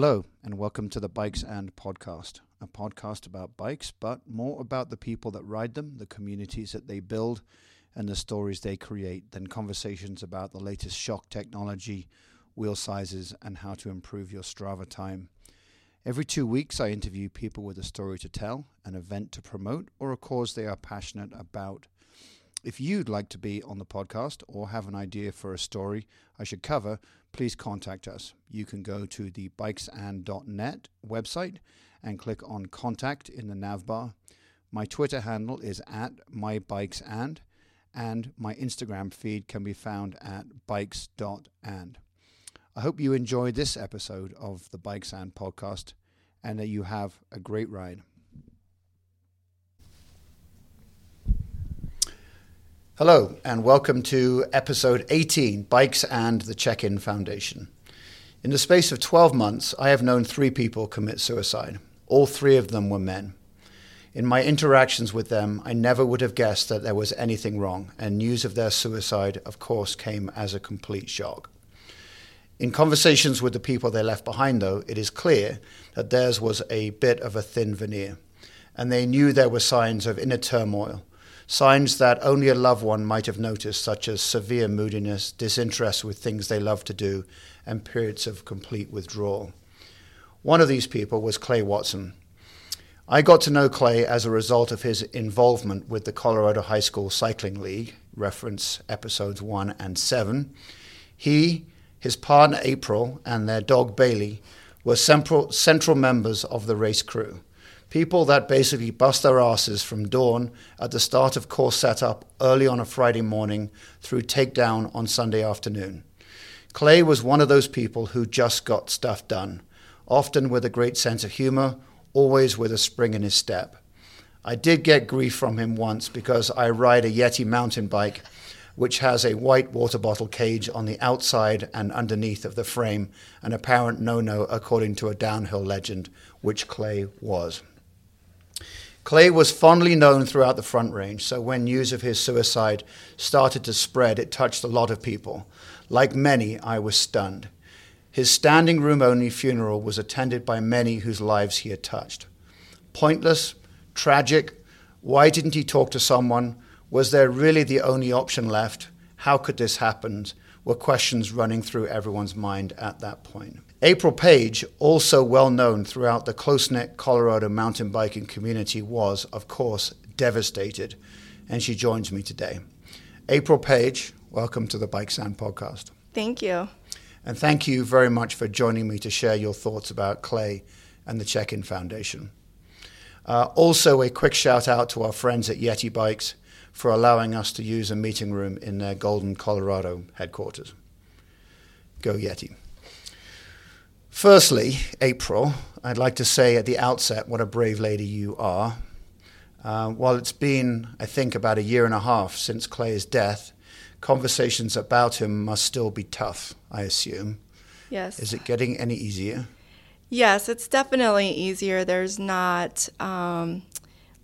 Hello, and welcome to the Bikes and Podcast, a podcast about bikes, but more about the people that ride them, the communities that they build, and the stories they create than conversations about the latest shock technology, wheel sizes, and how to improve your Strava time. Every two weeks, I interview people with a story to tell, an event to promote, or a cause they are passionate about. If you'd like to be on the podcast or have an idea for a story I should cover, please contact us. You can go to the bikesand.net website and click on contact in the nav bar. My Twitter handle is at mybikesand, and my Instagram feed can be found at bikes.and. I hope you enjoyed this episode of the Bikes and podcast and that you have a great ride. Hello, and welcome to episode 18 Bikes and the Check In Foundation. In the space of 12 months, I have known three people commit suicide. All three of them were men. In my interactions with them, I never would have guessed that there was anything wrong, and news of their suicide, of course, came as a complete shock. In conversations with the people they left behind, though, it is clear that theirs was a bit of a thin veneer, and they knew there were signs of inner turmoil signs that only a loved one might have noticed, such as severe moodiness, disinterest with things they love to do, and periods of complete withdrawal. One of these people was Clay Watson. I got to know Clay as a result of his involvement with the Colorado High School Cycling League, reference episodes 1 and 7. He, his partner April, and their dog Bailey were central, central members of the race crew. People that basically bust their asses from dawn at the start of course setup early on a Friday morning through takedown on Sunday afternoon. Clay was one of those people who just got stuff done, often with a great sense of humor, always with a spring in his step. I did get grief from him once because I ride a Yeti mountain bike which has a white water bottle cage on the outside and underneath of the frame, an apparent no no according to a downhill legend, which Clay was. Clay was fondly known throughout the Front Range, so when news of his suicide started to spread, it touched a lot of people. Like many, I was stunned. His standing room only funeral was attended by many whose lives he had touched. Pointless, tragic, why didn't he talk to someone? Was there really the only option left? How could this happen? Were questions running through everyone's mind at that point. April Page, also well known throughout the close knit Colorado mountain biking community, was, of course, devastated, and she joins me today. April Page, welcome to the Bikes and podcast. Thank you. And thank you very much for joining me to share your thoughts about Clay and the Check In Foundation. Uh, also, a quick shout out to our friends at Yeti Bikes for allowing us to use a meeting room in their Golden, Colorado headquarters. Go Yeti. Firstly, April, I'd like to say at the outset what a brave lady you are. Uh, while it's been, I think, about a year and a half since Clay's death, conversations about him must still be tough, I assume. Yes. Is it getting any easier? Yes, it's definitely easier. There's not um,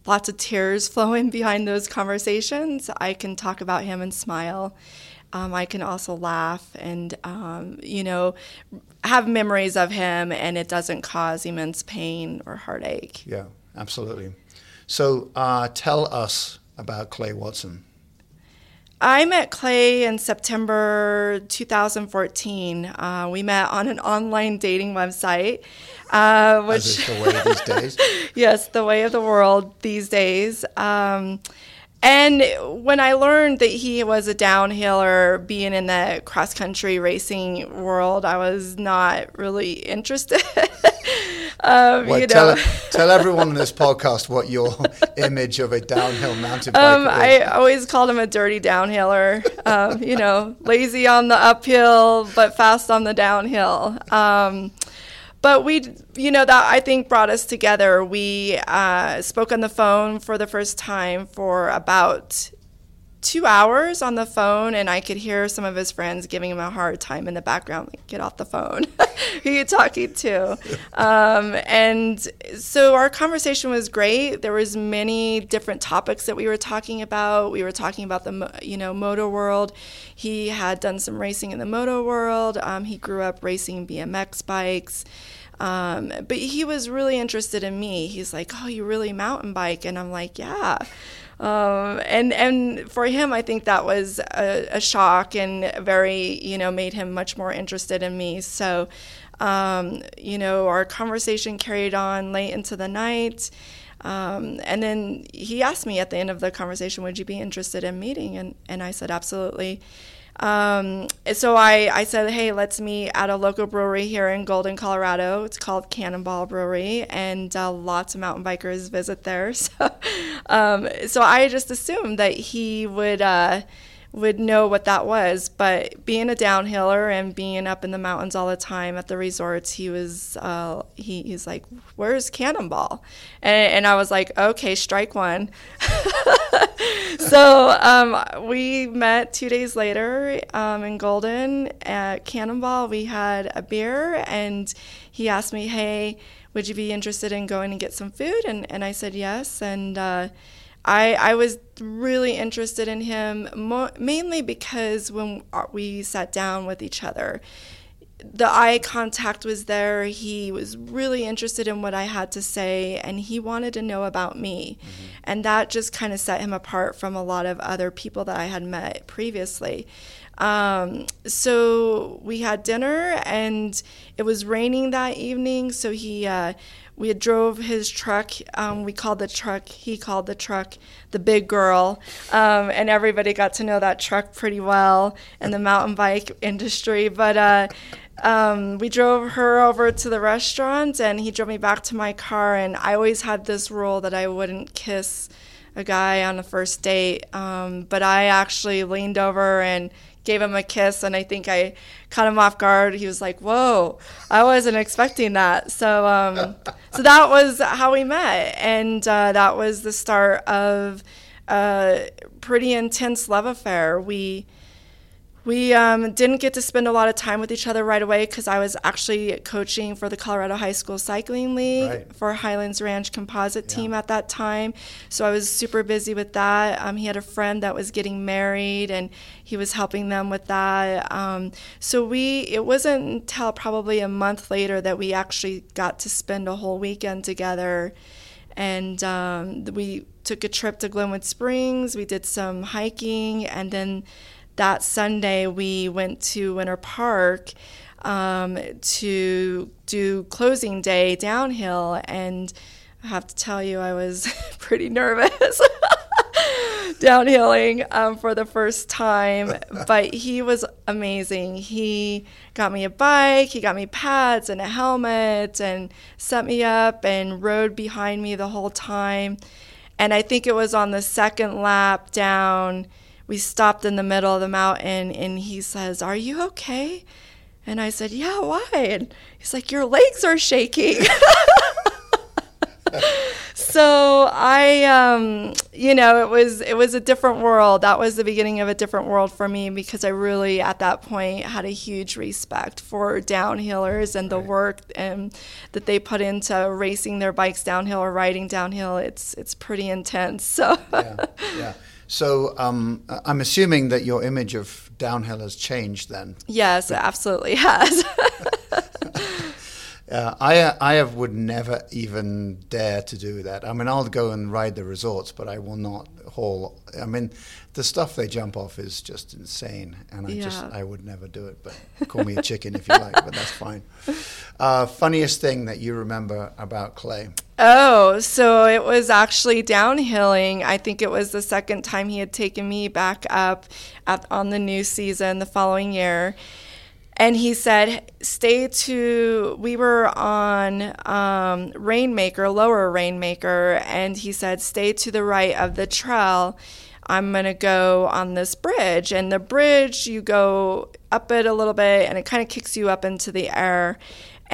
lots of tears flowing behind those conversations. I can talk about him and smile. Um, I can also laugh and, um, you know, have memories of him, and it doesn't cause immense pain or heartache. Yeah, absolutely. So uh, tell us about Clay Watson. I met Clay in September 2014. Uh, we met on an online dating website. Uh, which As is the way these days. yes, the way of the world these days. Um, and when I learned that he was a downhiller, being in the cross country racing world, I was not really interested. um, well, you know. tell, tell everyone in this podcast what your image of a downhill mountain biker um, I always called him a dirty downhiller. Um, you know, lazy on the uphill, but fast on the downhill. Um, but we you know that i think brought us together. We uh, spoke on the phone for the first time for about two hours on the phone and i could hear some of his friends giving him a hard time in the background like get off the phone. Who are you talking to? Um, and so our conversation was great. There was many different topics that we were talking about. We were talking about the you know moto world. He had done some racing in the moto world. Um, he grew up racing bmx bikes. Um, but he was really interested in me. He's like, "Oh, you really mountain bike?" And I'm like, "Yeah." Um, and and for him, I think that was a, a, shock and very, you know, made him much more interested in me. So, um, you know, our conversation carried on late into the night. Um, and then he asked me at the end of the conversation, "Would you be interested in meeting?" And and I said, "Absolutely." Um, so I, I said, hey, let's meet at a local brewery here in Golden, Colorado. It's called Cannonball Brewery, and uh, lots of mountain bikers visit there. So, um, so I just assumed that he would. Uh, would know what that was. But being a downhiller and being up in the mountains all the time at the resorts, he was uh, he, he's like, "Where's Cannonball?" And, and I was like, "Okay, strike one." so um, we met two days later um, in Golden at Cannonball. We had a beer, and he asked me, "Hey." Would you be interested in going and get some food? And, and I said yes. And uh, I, I was really interested in him mo- mainly because when we sat down with each other, the eye contact was there. He was really interested in what I had to say and he wanted to know about me. Mm-hmm. And that just kind of set him apart from a lot of other people that I had met previously. Um, so we had dinner and it was raining that evening. So he, uh, we drove his truck. Um, we called the truck, he called the truck the big girl. Um, and everybody got to know that truck pretty well in the mountain bike industry. But uh, um, we drove her over to the restaurant and he drove me back to my car. And I always had this rule that I wouldn't kiss a guy on a first date. Um, but I actually leaned over and gave him a kiss, and I think I caught him off guard. He was like, "Whoa, I wasn't expecting that." So, um, so that was how we met, and uh, that was the start of a pretty intense love affair. We we um, didn't get to spend a lot of time with each other right away because I was actually coaching for the Colorado High School Cycling League right. for Highlands Ranch Composite yeah. Team at that time. So I was super busy with that. Um, he had a friend that was getting married and he was helping them with that. Um, so we, it wasn't until probably a month later that we actually got to spend a whole weekend together. And um, we took a trip to Glenwood Springs. We did some hiking and then that Sunday we went to Winter Park um, to do closing day downhill, and I have to tell you, I was pretty nervous. downhilling um, for the first time, but he was amazing. He got me a bike, he got me pads and a helmet, and set me up and rode behind me the whole time. And I think it was on the second lap down we stopped in the middle of the mountain and he says, Are you okay? And I said, Yeah, why? And he's like, Your legs are shaking. so I, um, you know, it was it was a different world. That was the beginning of a different world for me because I really, at that point, had a huge respect for downhillers and the right. work and that they put into racing their bikes downhill or riding downhill. It's it's pretty intense. So yeah, yeah. So um, I'm assuming that your image of downhill has changed then. Yes, it absolutely has. uh, I I have, would never even dare to do that. I mean, I'll go and ride the resorts, but I will not haul. I mean, the stuff they jump off is just insane, and I yeah. just I would never do it. But call me a chicken if you like, but that's fine. Uh, funniest thing that you remember about Clay? Oh, so it was actually downhilling. I think it was the second time he had taken me back up at, on the new season the following year. And he said, stay to, we were on um, Rainmaker, lower Rainmaker, and he said, stay to the right of the trail. I'm going to go on this bridge. And the bridge, you go up it a little bit and it kind of kicks you up into the air.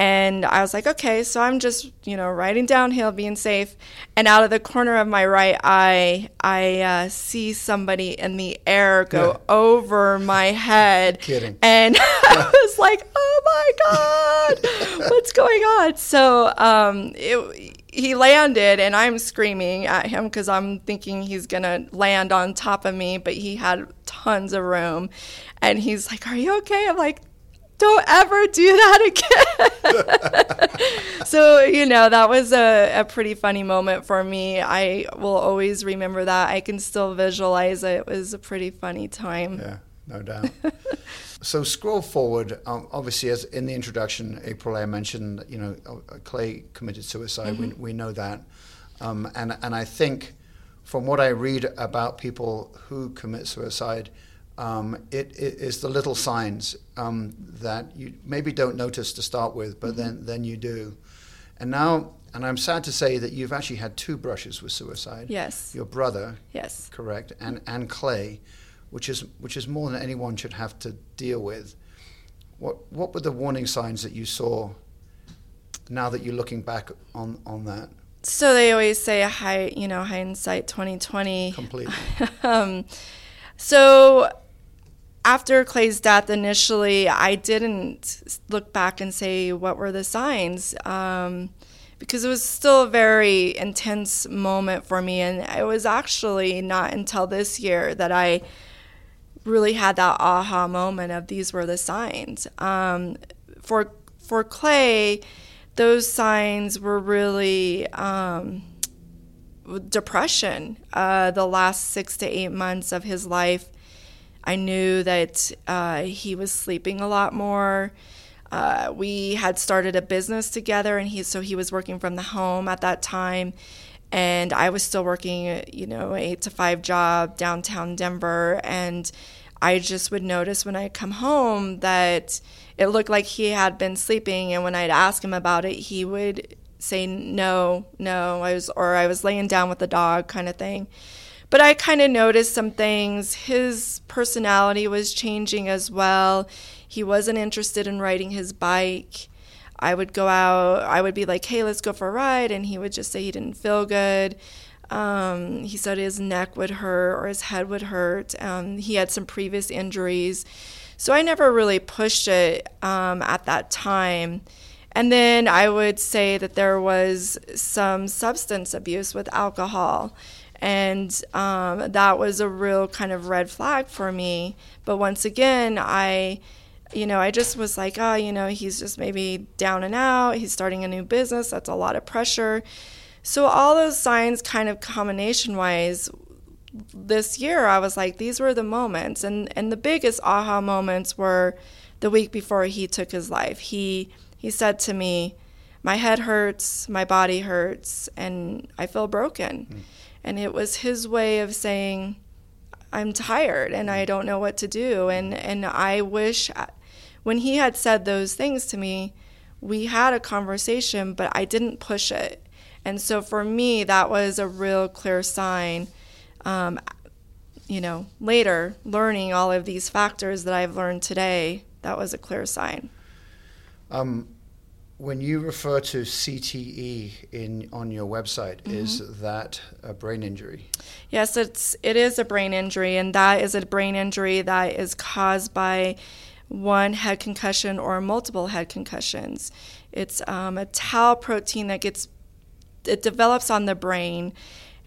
And I was like, okay, so I'm just, you know, riding downhill, being safe. And out of the corner of my right eye, I uh, see somebody in the air go yeah. over my head. Kidding. And I was like, oh my God, what's going on? So um, it, he landed and I'm screaming at him because I'm thinking he's gonna land on top of me, but he had tons of room. And he's like, Are you okay? I'm like, don't ever do that again. so, you know, that was a, a pretty funny moment for me. I will always remember that. I can still visualize it. It was a pretty funny time. Yeah, no doubt. so scroll forward. Um, obviously, as in the introduction, April, I mentioned, you know, uh, Clay committed suicide. Mm-hmm. We, we know that. Um, and, and I think from what I read about people who commit suicide, um, it, it is the little signs um, that you maybe don't notice to start with, but mm-hmm. then, then you do. And now, and I'm sad to say that you've actually had two brushes with suicide. Yes. Your brother. Yes. Correct. And, and Clay, which is, which is more than anyone should have to deal with. What, what were the warning signs that you saw now that you're looking back on, on that? So they always say, high, you know, hindsight 2020. Completely. um, so after Clay's death, initially, I didn't look back and say what were the signs, um, because it was still a very intense moment for me, and it was actually not until this year that I really had that aha moment of these were the signs. Um, for for Clay, those signs were really. Um, depression. Uh, the last six to eight months of his life, I knew that uh, he was sleeping a lot more. Uh, we had started a business together, and he so he was working from the home at that time, and I was still working, you know, eight to five job downtown Denver, and I just would notice when I come home that it looked like he had been sleeping, and when I'd ask him about it, he would say no, no, I was or I was laying down with the dog, kind of thing. But I kind of noticed some things. His personality was changing as well. He wasn't interested in riding his bike. I would go out, I would be like, hey, let's go for a ride. And he would just say he didn't feel good. Um, he said his neck would hurt or his head would hurt. Um, he had some previous injuries. So I never really pushed it um, at that time. And then I would say that there was some substance abuse with alcohol. And um, that was a real kind of red flag for me. But once again, I, you know, I just was like, oh, you know, he's just maybe down and out. He's starting a new business. That's a lot of pressure. So, all those signs, kind of combination wise, this year, I was like, these were the moments. And, and the biggest aha moments were the week before he took his life. He, he said to me, My head hurts, my body hurts, and I feel broken. Mm. And it was his way of saying, I'm tired and I don't know what to do. And, and I wish when he had said those things to me, we had a conversation, but I didn't push it. And so for me, that was a real clear sign. Um, you know, later, learning all of these factors that I've learned today, that was a clear sign. Um, when you refer to CTE in on your website, mm-hmm. is that a brain injury? Yes, it's it is a brain injury, and that is a brain injury that is caused by one head concussion or multiple head concussions. It's um, a tau protein that gets it develops on the brain,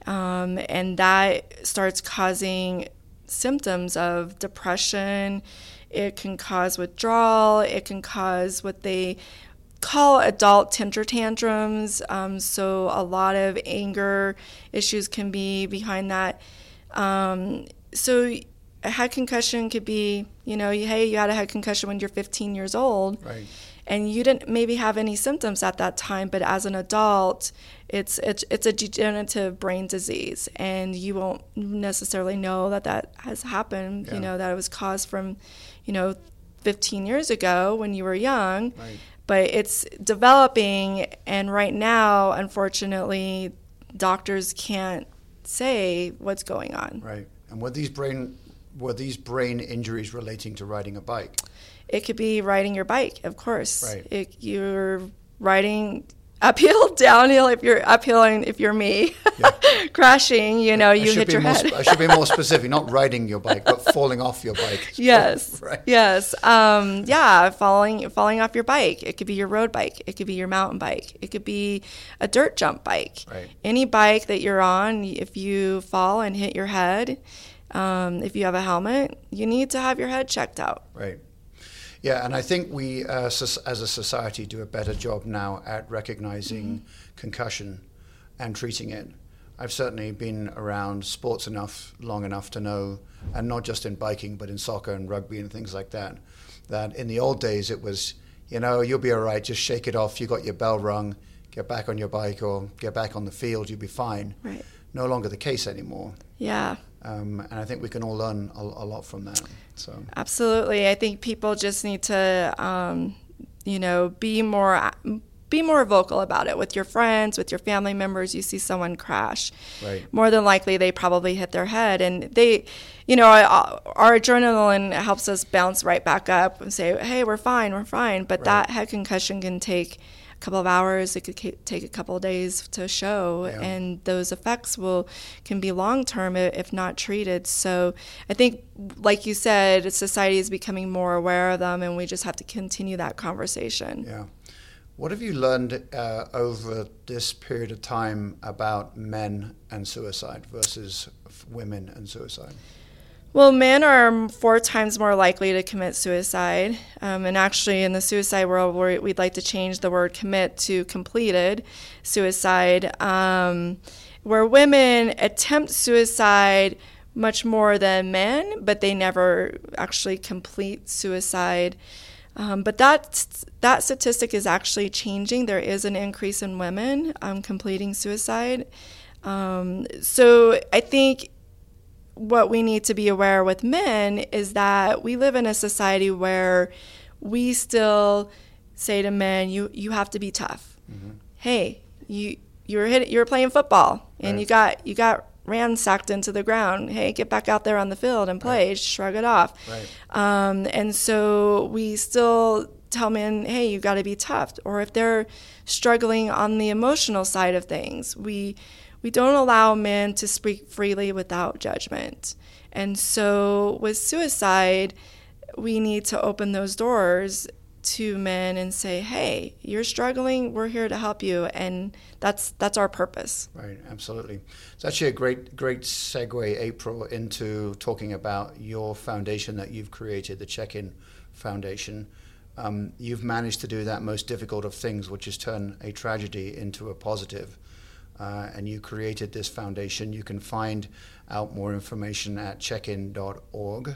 um, and that starts causing symptoms of depression. It can cause withdrawal. It can cause what they call adult temper tantrums. Um, so a lot of anger issues can be behind that. Um, so a head concussion could be, you know, hey, you had a head concussion when you're 15 years old. Right. And you didn't maybe have any symptoms at that time, but as an adult, it's it's, it's a degenerative brain disease, and you won't necessarily know that that has happened. Yeah. You know that it was caused from, you know, 15 years ago when you were young. Right but it's developing and right now unfortunately doctors can't say what's going on. Right. And were these brain were these brain injuries relating to riding a bike? It could be riding your bike of course. Right. It, you're riding uphill, downhill. If you're uphill and if you're me, yeah. crashing, you know, you hit your head. Sp- I should be more specific, not riding your bike, but falling off your bike. Yes, right. yes, um, yeah, falling falling off your bike. It could be your road bike. It could be your mountain bike. It could be a dirt jump bike. Right. Any bike that you're on, if you fall and hit your head, um, if you have a helmet, you need to have your head checked out. Right Yeah, and I think we, uh, as a society, do a better job now at recognizing mm-hmm. concussion and treating it. I've certainly been around sports enough, long enough to know, and not just in biking, but in soccer and rugby and things like that, that in the old days it was, you know, you'll be all right, just shake it off, you got your bell rung, get back on your bike or get back on the field, you'll be fine. Right. No longer the case anymore. Yeah. Um, and I think we can all learn a, a, lot from that. So absolutely, I think people just need to, um, you know, be more be more vocal about it with your friends, with your family members. You see someone crash, right. more than likely they probably hit their head, and they, you know, our adrenaline helps us bounce right back up and say, "Hey, we're fine, we're fine." But right. that head concussion can take couple of hours. It could take a couple of days to show, yeah. and those effects will can be long term if not treated. So I think, like you said, society is becoming more aware of them, and we just have to continue that conversation. Yeah. What have you learned uh, over this period of time about men and suicide versus women and suicide? Well, men are four times more likely to commit suicide. Um, and actually, in the suicide world, we'd like to change the word commit to completed suicide, um, where women attempt suicide much more than men, but they never actually complete suicide. Um, but that, that statistic is actually changing. There is an increase in women um, completing suicide. Um, so I think what we need to be aware with men is that we live in a society where we still say to men, "You you have to be tough." Mm-hmm. Hey, you you're hit, you're playing football and right. you got you got ransacked into the ground. Hey, get back out there on the field and play. Right. Shrug it off. Right. Um, and so we still tell men, hey, you got to be tough. Or if they're struggling on the emotional side of things, we we don't allow men to speak freely without judgment. And so with suicide, we need to open those doors to men and say, "Hey, you're struggling. We're here to help you," and that's that's our purpose. Right, absolutely. It's actually a great great segue, April, into talking about your foundation that you've created, the Check-in Foundation. Um, you've managed to do that most difficult of things, which is turn a tragedy into a positive uh, and you created this foundation. You can find out more information at checkin.org.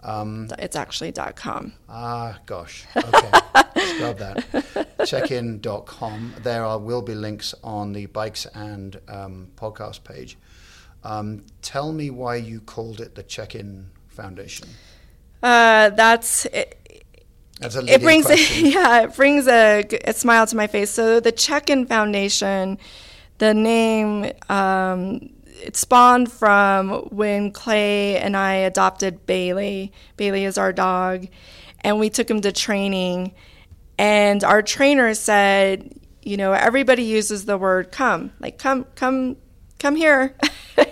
Um, it's actually .com. Ah, gosh. Okay. Scrub that. Checkin.com. There are, will be links on the Bikes and um, podcast page. Um, tell me why you called it the Check-in Foundation. Uh, that's it, it brings a, yeah it brings a, a smile to my face. So the Check-in Foundation the name um, it spawned from when Clay and I adopted Bailey. Bailey is our dog, and we took him to training. And our trainer said, you know, everybody uses the word "come," like "come, come, come here."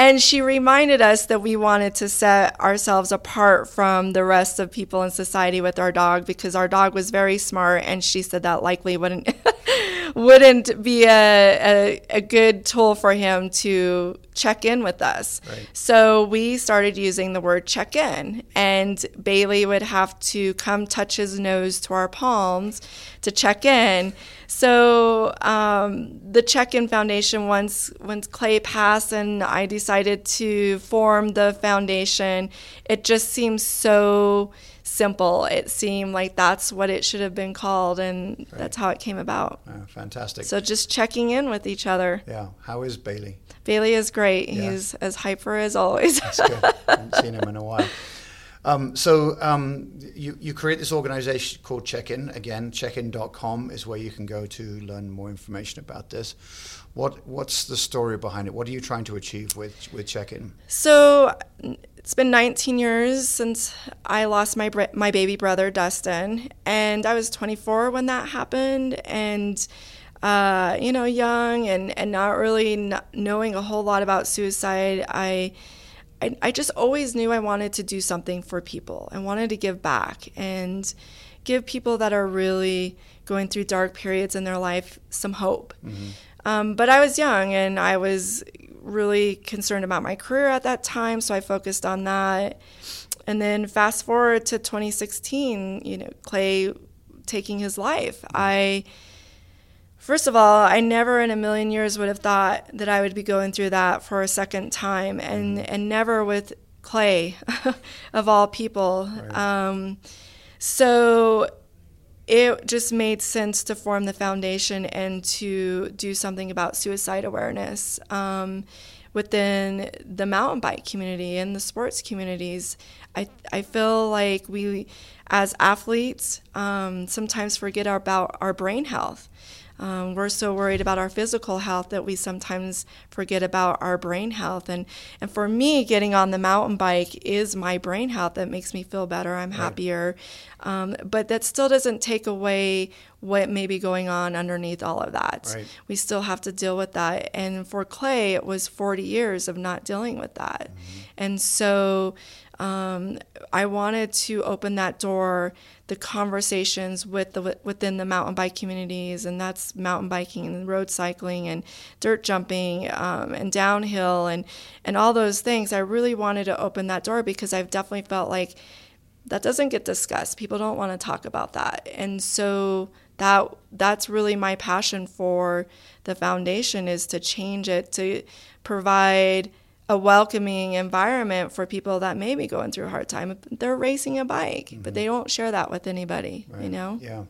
and she reminded us that we wanted to set ourselves apart from the rest of people in society with our dog because our dog was very smart, and she said that likely wouldn't wouldn't be a, a, a, good tool for him to check in with us. Right. So we started using the word check in, and Bailey would have to come touch his nose to our palms to check in. So um, the Check In Foundation, once once Clay passed, and I decided to form the foundation, it just seems so simple. It seemed like that's what it should have been called, and right. that's how it came about. Uh, fantastic. So just checking in with each other. Yeah. How is Bailey? Bailey is great. Yeah. He's as hyper as always. that's good. I haven't seen him in a while. Um, so um, you, you create this organization called Check-In. Again, checkin.com is where you can go to learn more information about this. What what's the story behind it? What are you trying to achieve with with Check-In? So it's been 19 years since I lost my my baby brother Dustin, and I was 24 when that happened, and uh, you know, young and and not really not knowing a whole lot about suicide. I, I I just always knew I wanted to do something for people. I wanted to give back and give people that are really going through dark periods in their life some hope. Mm-hmm. Um, but I was young and I was really concerned about my career at that time, so I focused on that. and then fast forward to 2016, you know, Clay taking his life. I First of all, I never in a million years would have thought that I would be going through that for a second time, and mm-hmm. and never with Clay, of all people. Right. Um, so it just made sense to form the foundation and to do something about suicide awareness um, within the mountain bike community and the sports communities. I I feel like we, as athletes, um, sometimes forget about our brain health. Um, we're so worried about our physical health that we sometimes forget about our brain health. And, and for me, getting on the mountain bike is my brain health that makes me feel better. I'm happier. Um, but that still doesn't take away what may be going on underneath all of that. Right. We still have to deal with that. And for Clay, it was 40 years of not dealing with that. Mm-hmm. And so um, I wanted to open that door, the conversations with the within the mountain bike communities, and that's mountain biking and road cycling and dirt jumping um, and downhill and and all those things. I really wanted to open that door because I've definitely felt like that doesn't get discussed. People don't want to talk about that, and so that that's really my passion for the foundation is to change it to provide a welcoming environment for people that may be going through a hard time. They're racing a bike, mm-hmm. but they don't share that with anybody, right. you know? Yeah.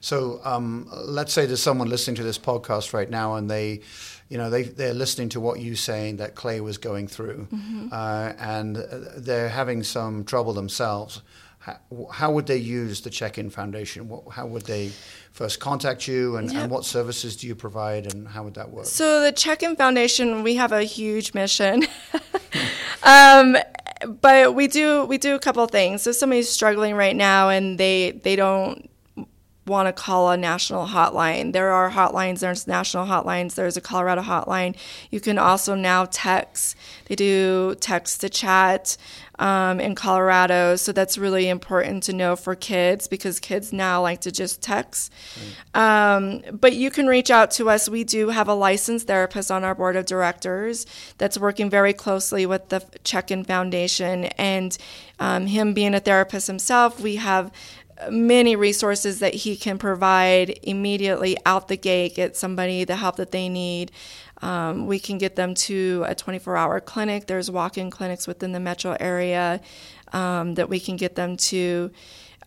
So um, let's say there's someone listening to this podcast right now and they, you know, they, they're listening to what you're saying that Clay was going through mm-hmm. uh, and they're having some trouble themselves. How, how would they use the Check-In Foundation? What, how would they first contact you and, yep. and, what services do you provide and how would that work? So the Check-In Foundation, we have a huge mission. um, but we do we do a couple things. So somebody's struggling right now and they they don't want to call a national hotline. There are hotlines, there's national hotlines, there's a Colorado hotline. You can also now text. They do text to chat um, in Colorado. So that's really important to know for kids because kids now like to just text. Um, but you can reach out to us. We do have a licensed therapist on our board of directors that's working very closely with the Check-In Foundation. And um, him being a therapist himself, we have many resources that he can provide immediately out the gate, get somebody the help that they need. Um, we can get them to a 24 hour clinic. There's walk in clinics within the metro area um, that we can get them to.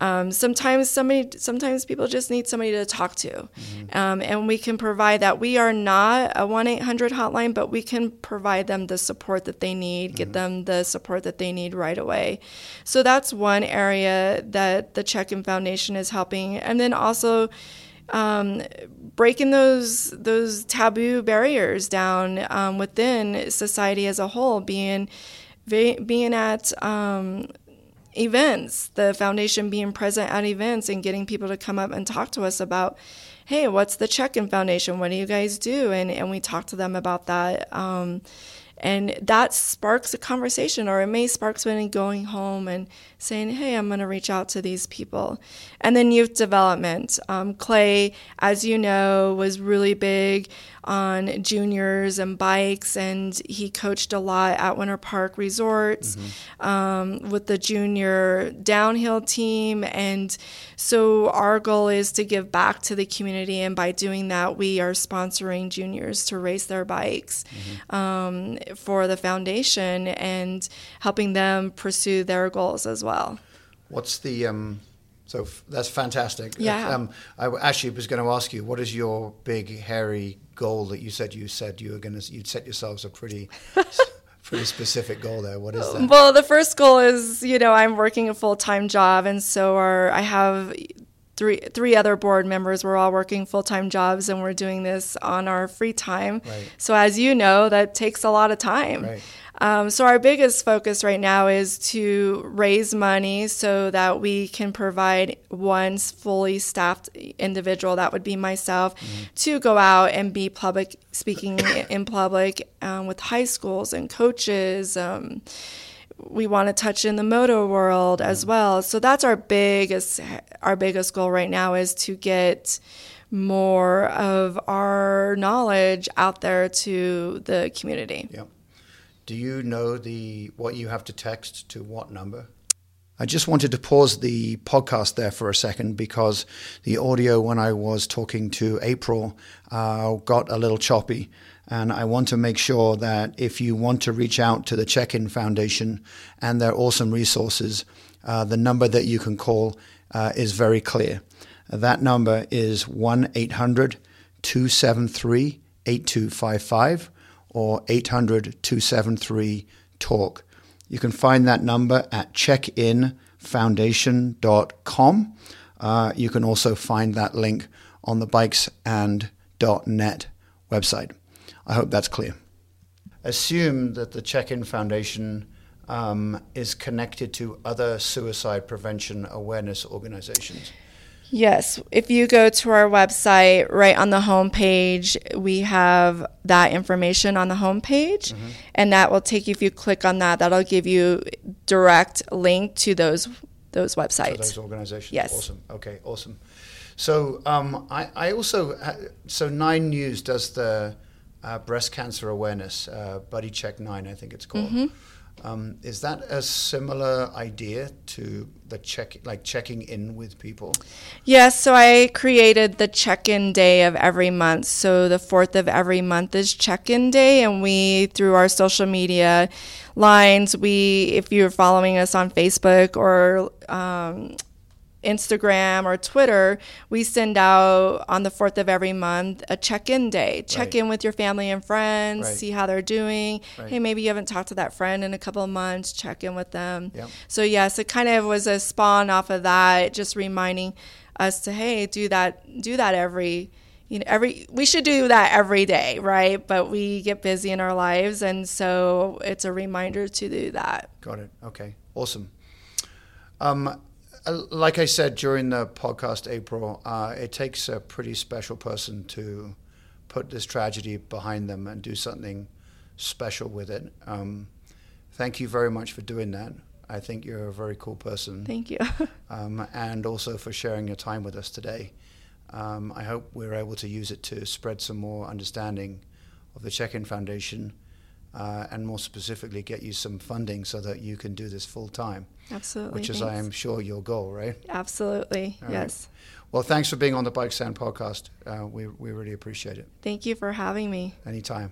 Um, sometimes somebody, sometimes people just need somebody to talk to, mm-hmm. um, and we can provide that. We are not a one eight hundred hotline, but we can provide them the support that they need, mm-hmm. get them the support that they need right away. So that's one area that the Check-In Foundation is helping, and then also. Um, breaking those those taboo barriers down um, within society as a whole, being being at um, events, the foundation being present at events and getting people to come up and talk to us about, hey, what's the Check-In Foundation? What do you guys do? And and we talk to them about that. Um, and that sparks a conversation, or it may spark somebody going home and saying, Hey, I'm going to reach out to these people. And then youth development. Um, Clay, as you know, was really big on juniors and bikes, and he coached a lot at Winter Park Resorts mm-hmm. um, with the junior downhill team. And so our goal is to give back to the community, and by doing that, we are sponsoring juniors to race their bikes mm-hmm. um, for the foundation and helping them pursue their goals as well. What's the um, so f- that's fantastic. Yeah. Um, I actually was going to ask you, what is your big hairy goal that you said you said you were going to you'd set yourselves a pretty pretty specific goal there. What is that? Well, the first goal is you know I'm working a full time job, and so are I have three three other board members. We're all working full time jobs, and we're doing this on our free time. Right. So as you know, that takes a lot of time. Right. Um, so our biggest focus right now is to raise money so that we can provide one fully staffed individual, that would be myself, mm-hmm. to go out and be public speaking in public um, with high schools and coaches. Um, we want to touch in the moto world as mm-hmm. well. So that's our biggest our biggest goal right now is to get more of our knowledge out there to the community. Yep. Do you know the what you have to text to what number? I just wanted to pause the podcast there for a second because the audio when I was talking to April uh, got a little choppy. And I want to make sure that if you want to reach out to the Check In Foundation and their awesome resources, uh, the number that you can call uh, is very clear. That number is 1 800 273 8255 or 800 273 TALK. You can find that number at checkinfoundation.com. Uh, you can also find that link on the bikesand.net website. I hope that's clear. Assume that the Check In Foundation um, is connected to other suicide prevention awareness organizations. Yes, if you go to our website, right on the homepage, we have that information on the homepage, mm-hmm. and that will take you. If you click on that, that'll give you direct link to those those websites. To those organizations. Yes. Awesome. Okay. Awesome. So um, I, I also so Nine News does the uh, breast cancer awareness uh, Buddy Check Nine, I think it's called. Mm-hmm. Um, is that a similar idea to the check, like checking in with people? Yes. So I created the check-in day of every month. So the fourth of every month is check-in day, and we through our social media lines, we if you're following us on Facebook or um, Instagram or Twitter, we send out on the 4th of every month a check in day. Check right. in with your family and friends, right. see how they're doing. Right. Hey, maybe you haven't talked to that friend in a couple of months, check in with them. Yep. So, yes, it kind of was a spawn off of that, just reminding us to, hey, do that, do that every you know every we should do that every day right but we get busy in our lives and so it's a reminder to do that got it okay awesome um, like I said during the podcast, April, uh, it takes a pretty special person to put this tragedy behind them and do something special with it. Um, thank you very much for doing that. I think you're a very cool person. Thank you. um, and also for sharing your time with us today. Um, I hope we're able to use it to spread some more understanding of the Check In Foundation uh, and more specifically get you some funding so that you can do this full time. Absolutely. Which is, I am sure, your goal, right? Absolutely. All yes. Right. Well, thanks for being on the Bikes and podcast. Uh, we, we really appreciate it. Thank you for having me. Anytime.